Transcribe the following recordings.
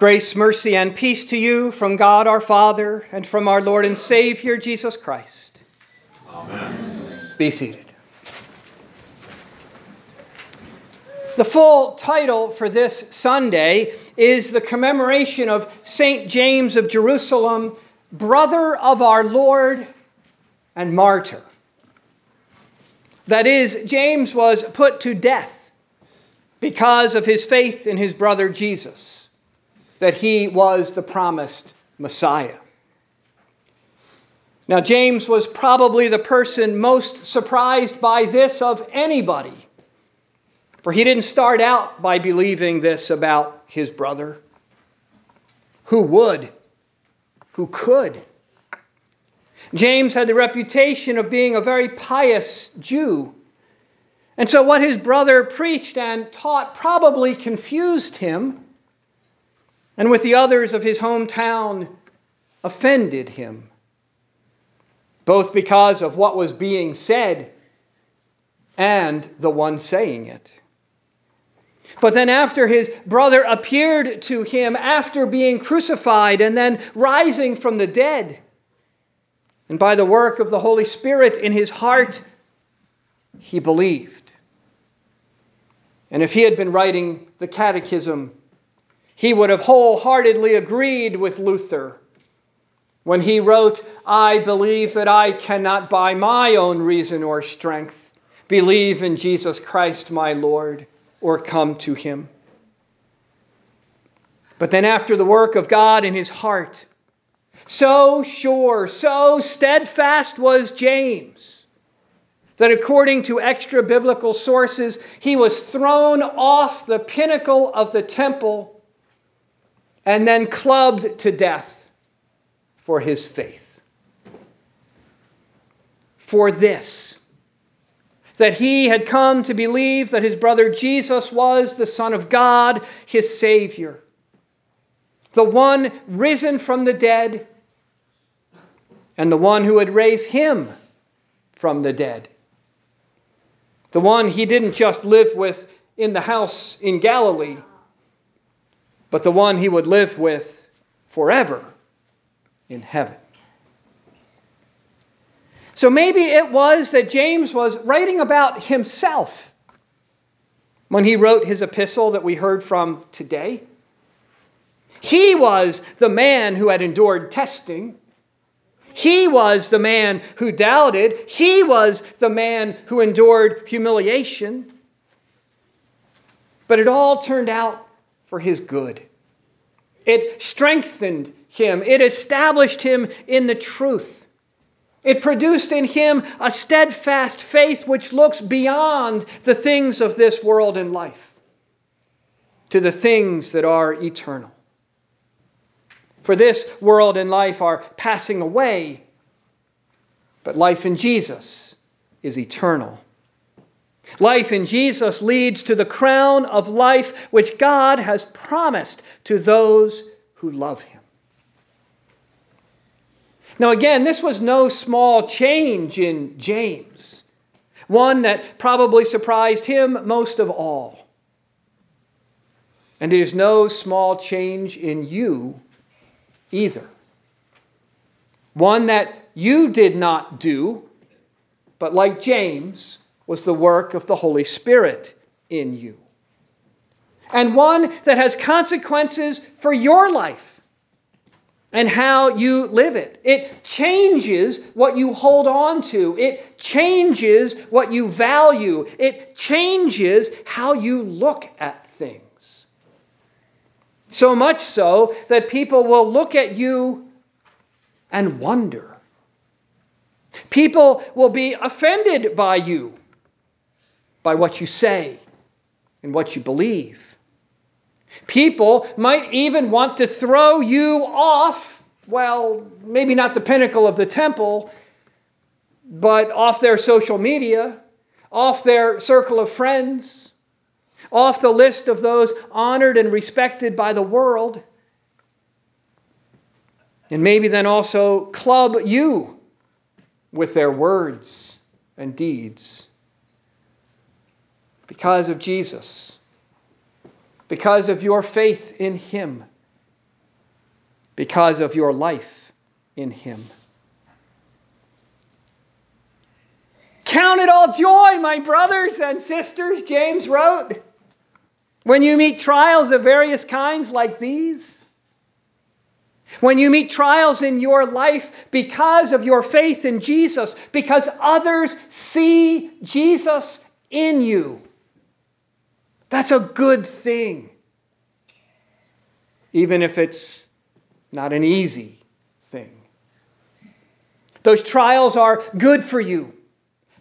Grace, mercy, and peace to you from God our Father and from our Lord and Savior Jesus Christ. Amen. Be seated. The full title for this Sunday is the commemoration of St. James of Jerusalem, brother of our Lord and martyr. That is, James was put to death because of his faith in his brother Jesus that he was the promised Messiah. Now, James was probably the person most surprised by this of anybody, for he didn't start out by believing this about his brother. Who would? Who could? James had the reputation of being a very pious Jew. And so, what his brother preached and taught probably confused him and with the others of his hometown offended him, both because of what was being said and the one saying it. But then, after his brother appeared to him after being crucified and then rising from the dead, and by the work of the Holy Spirit in his heart, he believed. And if he had been writing the catechism he would have wholeheartedly agreed with Luther when he wrote, I believe that I cannot by my own reason or strength believe in Jesus Christ my Lord or come to him. But then, after the work of God in his heart, so sure, so steadfast was James that according to extra biblical sources, he was thrown off the pinnacle of the temple and then clubbed to death for his faith. For this, that he had come to believe that his brother Jesus was the Son of God, his Savior, the one risen from the dead, and the one who would raise him from the dead. The one he didn't just live with in the house in Galilee but the one he would live with forever in heaven. So maybe it was that James was writing about himself when he wrote his epistle that we heard from today. He was the man who had endured testing. He was the man who doubted. He was the man who endured humiliation. But it all turned out for his good. It strengthened him, it established him in the truth. It produced in him a steadfast faith which looks beyond the things of this world and life to the things that are eternal. For this world and life are passing away, but life in Jesus is eternal. Life in Jesus leads to the crown of life which God has promised to those who love him. Now, again, this was no small change in James, one that probably surprised him most of all. And it is no small change in you either. One that you did not do, but like James, was the work of the Holy Spirit in you. And one that has consequences for your life and how you live it. It changes what you hold on to, it changes what you value, it changes how you look at things. So much so that people will look at you and wonder. People will be offended by you by what you say and what you believe. People might even want to throw you off, well, maybe not the pinnacle of the temple, but off their social media, off their circle of friends, off the list of those honored and respected by the world. And maybe then also club you with their words and deeds because of Jesus, because of your faith in Him, because of your life in Him. Count it all joy, my brothers and sisters, James wrote, when you meet trials of various kinds like these. When you meet trials in your life because of your faith in Jesus, because others see Jesus in you. That's a good thing. Even if it's not an easy thing. Those trials are good for you,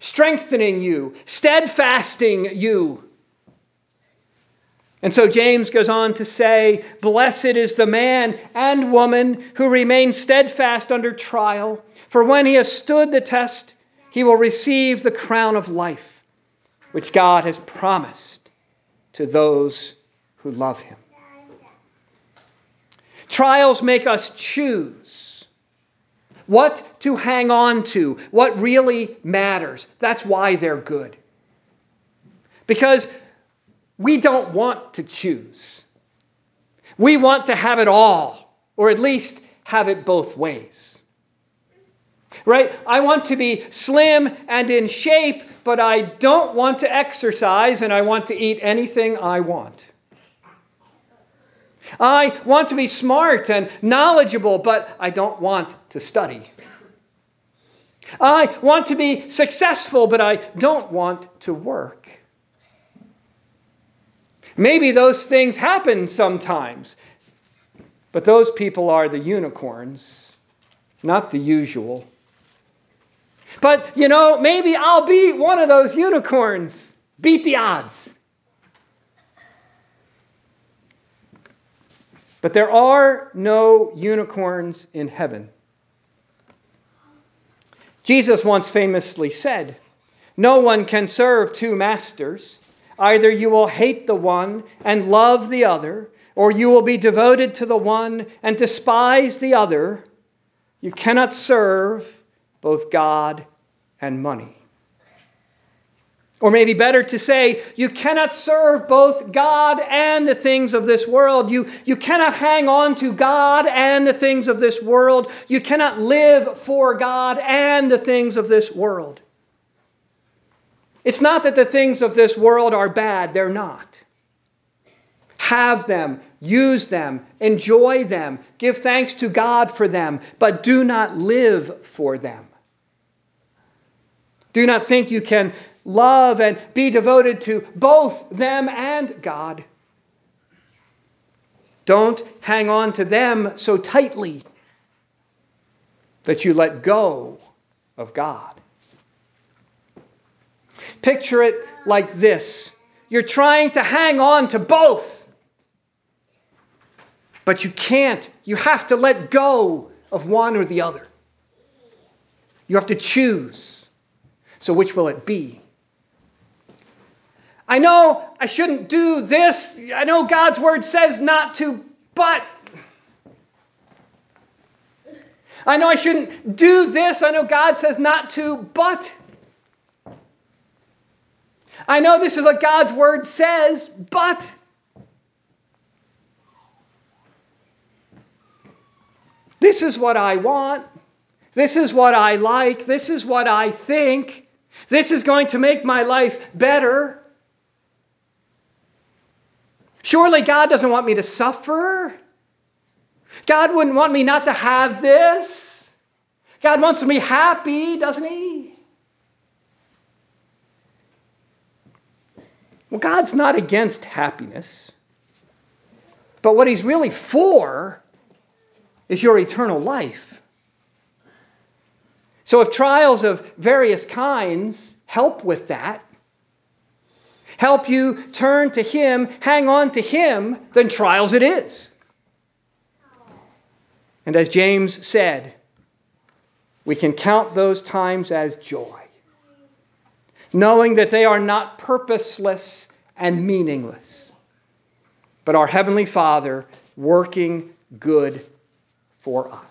strengthening you, steadfasting you. And so James goes on to say, Blessed is the man and woman who remains steadfast under trial, for when he has stood the test, he will receive the crown of life, which God has promised to those who love him. Trials make us choose what to hang on to, what really matters. That's why they're good. Because we don't want to choose. We want to have it all, or at least have it both ways. Right? I want to be slim and in shape, but I don't want to exercise and I want to eat anything I want. I want to be smart and knowledgeable, but I don't want to study. I want to be successful, but I don't want to work. Maybe those things happen sometimes, but those people are the unicorns, not the usual. But, you know, maybe I'll be one of those unicorns. Beat the odds. But there are no unicorns in heaven. Jesus once famously said, No one can serve two masters. Either you will hate the one and love the other, or you will be devoted to the one and despise the other. You cannot serve both God and money. Or maybe better to say, you cannot serve both God and the things of this world. You, you cannot hang on to God and the things of this world. You cannot live for God and the things of this world. It's not that the things of this world are bad, they're not. Have them, use them, enjoy them, give thanks to God for them, but do not live for them. Do not think you can love and be devoted to both them and God. Don't hang on to them so tightly that you let go of God. Picture it like this you're trying to hang on to both, but you can't. You have to let go of one or the other. You have to choose. So, which will it be? I know I shouldn't do this. I know God's word says not to, but. I know I shouldn't do this. I know God says not to, but. I know this is what God's word says, but. This is what I want. This is what I like. This is what I think. This is going to make my life better. Surely God doesn't want me to suffer. God wouldn't want me not to have this. God wants me happy, doesn't He? Well, God's not against happiness. But what He's really for is your eternal life. So if trials of various kinds help with that, help you turn to Him, hang on to Him, then trials it is. And as James said, we can count those times as joy, knowing that they are not purposeless and meaningless, but our Heavenly Father working good for us.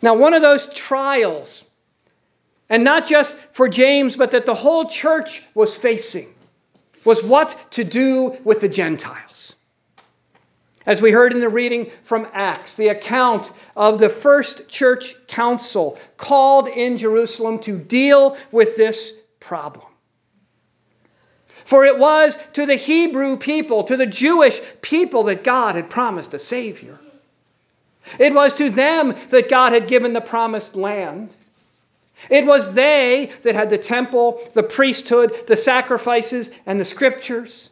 Now, one of those trials and not just for James, but that the whole church was facing, was what to do with the Gentiles. As we heard in the reading from Acts, the account of the first church council called in Jerusalem to deal with this problem. For it was to the Hebrew people, to the Jewish people, that God had promised a Savior. It was to them that God had given the promised land. It was they that had the temple, the priesthood, the sacrifices, and the scriptures.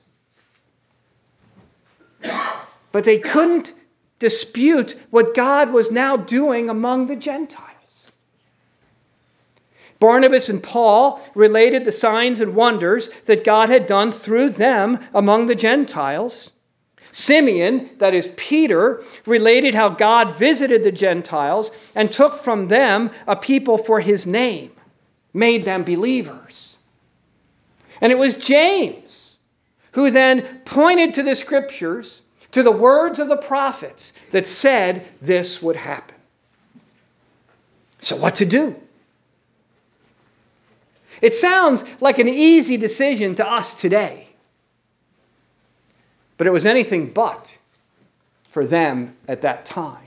But they couldn't dispute what God was now doing among the Gentiles. Barnabas and Paul related the signs and wonders that God had done through them among the Gentiles. Simeon, that is Peter, related how God visited the Gentiles and took from them a people for his name, made them believers. And it was James who then pointed to the scriptures to the words of the prophets that said this would happen. So, what to do? It sounds like an easy decision to us today, but it was anything but for them at that time.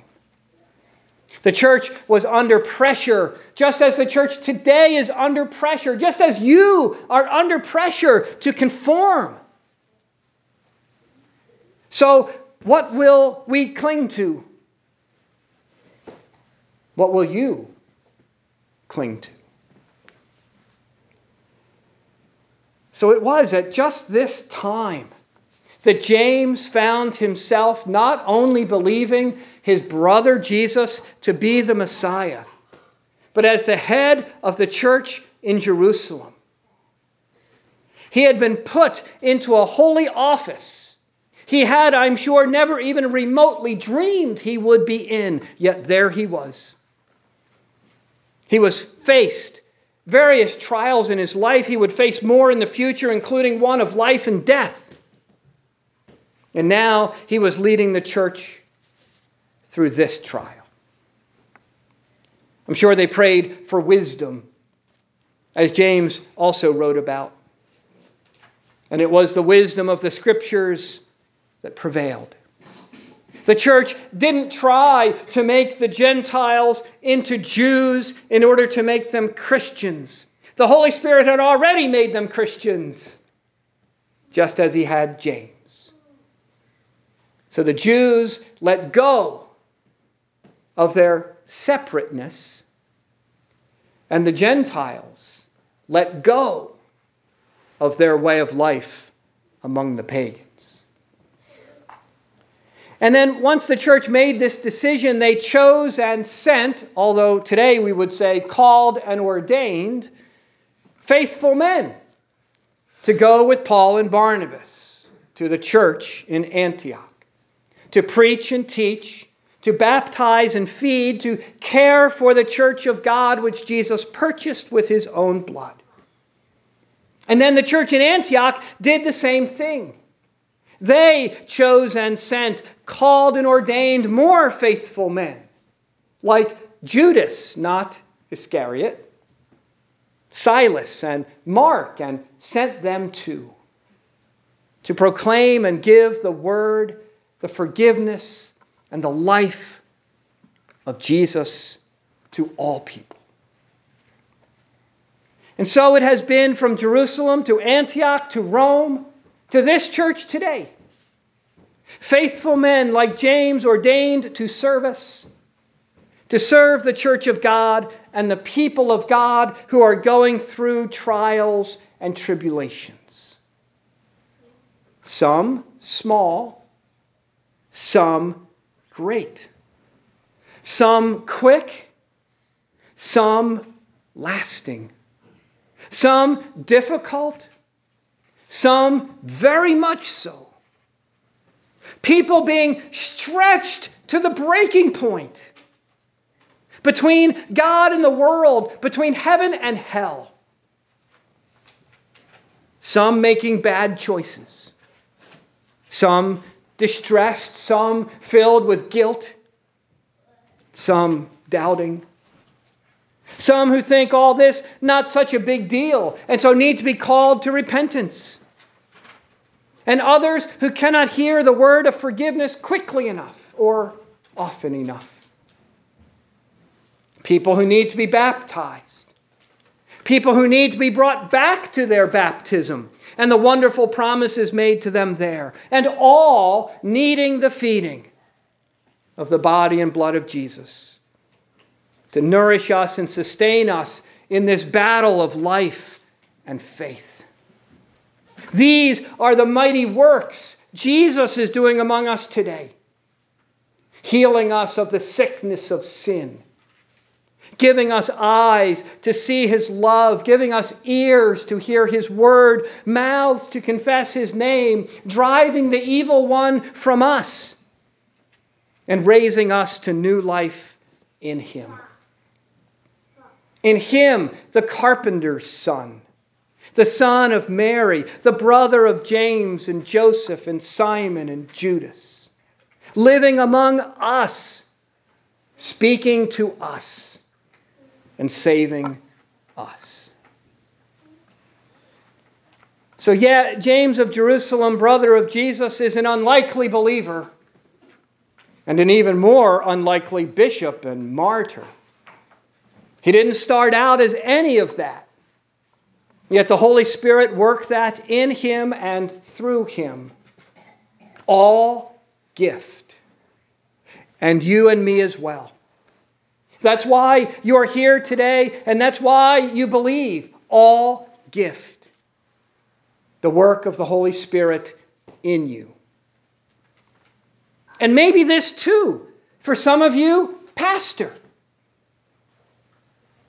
The church was under pressure, just as the church today is under pressure, just as you are under pressure to conform so, what will we cling to? What will you cling to? So it was at just this time that James found himself not only believing his brother Jesus to be the Messiah, but as the head of the church in Jerusalem. He had been put into a holy office he had, I'm sure, never even remotely dreamed he would be in, yet there he was. He was faced various trials in his life. He would face more in the future, including one of life and death. And now he was leading the church through this trial. I'm sure they prayed for wisdom, as James also wrote about. And it was the wisdom of the scriptures that prevailed. The church didn't try to make the Gentiles into Jews in order to make them Christians. The Holy Spirit had already made them Christians, just as he had James. So the Jews let go of their separateness, and the Gentiles let go of their way of life among the pagans. And then once the church made this decision, they chose and sent, although today we would say called and ordained, faithful men to go with Paul and Barnabas to the church in Antioch, to preach and teach, to baptize and feed, to care for the church of God which Jesus purchased with his own blood. And then the church in Antioch did the same thing. They chose and sent, called and ordained more faithful men, like Judas, not Iscariot, Silas and Mark, and sent them to to proclaim and give the word, the forgiveness, and the life of Jesus to all people. And so it has been from Jerusalem to Antioch to Rome to this church today. Faithful men like James ordained to service, to serve the church of God and the people of God who are going through trials and tribulations. Some small, some great, some quick, some lasting, some difficult. Some very much so. People being stretched to the breaking point between God and the world, between heaven and hell. Some making bad choices, some distressed, some filled with guilt, some doubting. Some who think all this not such a big deal and so need to be called to repentance. and others who cannot hear the word of forgiveness quickly enough or often enough. People who need to be baptized, people who need to be brought back to their baptism and the wonderful promises made to them there, and all needing the feeding of the body and blood of Jesus to nourish us and sustain us in this battle of life and faith. These are the mighty works Jesus is doing among us today, healing us of the sickness of sin, giving us eyes to see his love, giving us ears to hear his word, mouths to confess his name, driving the evil one from us, and raising us to new life in him. In him, the carpenter's son, the son of Mary, the brother of James and Joseph and Simon and Judas, living among us, speaking to us, and saving us. So, yeah, James of Jerusalem, brother of Jesus, is an unlikely believer and an even more unlikely bishop and martyr. He didn't start out as any of that. Yet the Holy Spirit worked that in him and through him. All gift. And you and me as well. That's why you're here today, and that's why you believe. All gift. The work of the Holy Spirit in you. And maybe this too, for some of you, pastor.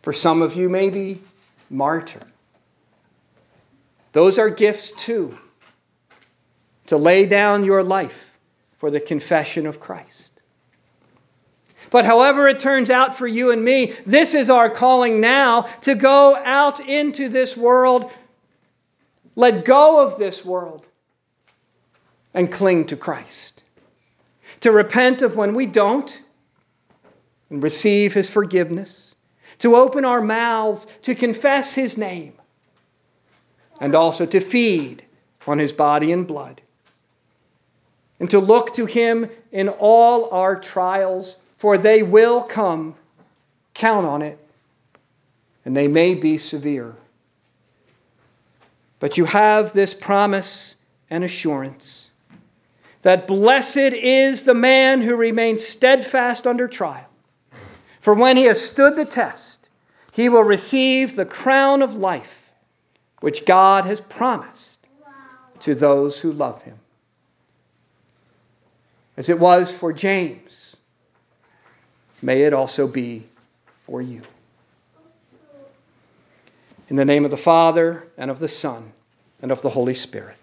For some of you, maybe martyr. Those are gifts too. To lay down your life for the confession of Christ. But however it turns out for you and me, this is our calling now to go out into this world, let go of this world, and cling to Christ. To repent of when we don't and receive his forgiveness to open our mouths to confess his name, and also to feed on his body and blood, and to look to him in all our trials, for they will come. Count on it, and they may be severe. But you have this promise and assurance that blessed is the man who remains steadfast under trial. For when he has stood the test, he will receive the crown of life which God has promised to those who love him. As it was for James, may it also be for you. In the name of the Father, and of the Son, and of the Holy Spirit.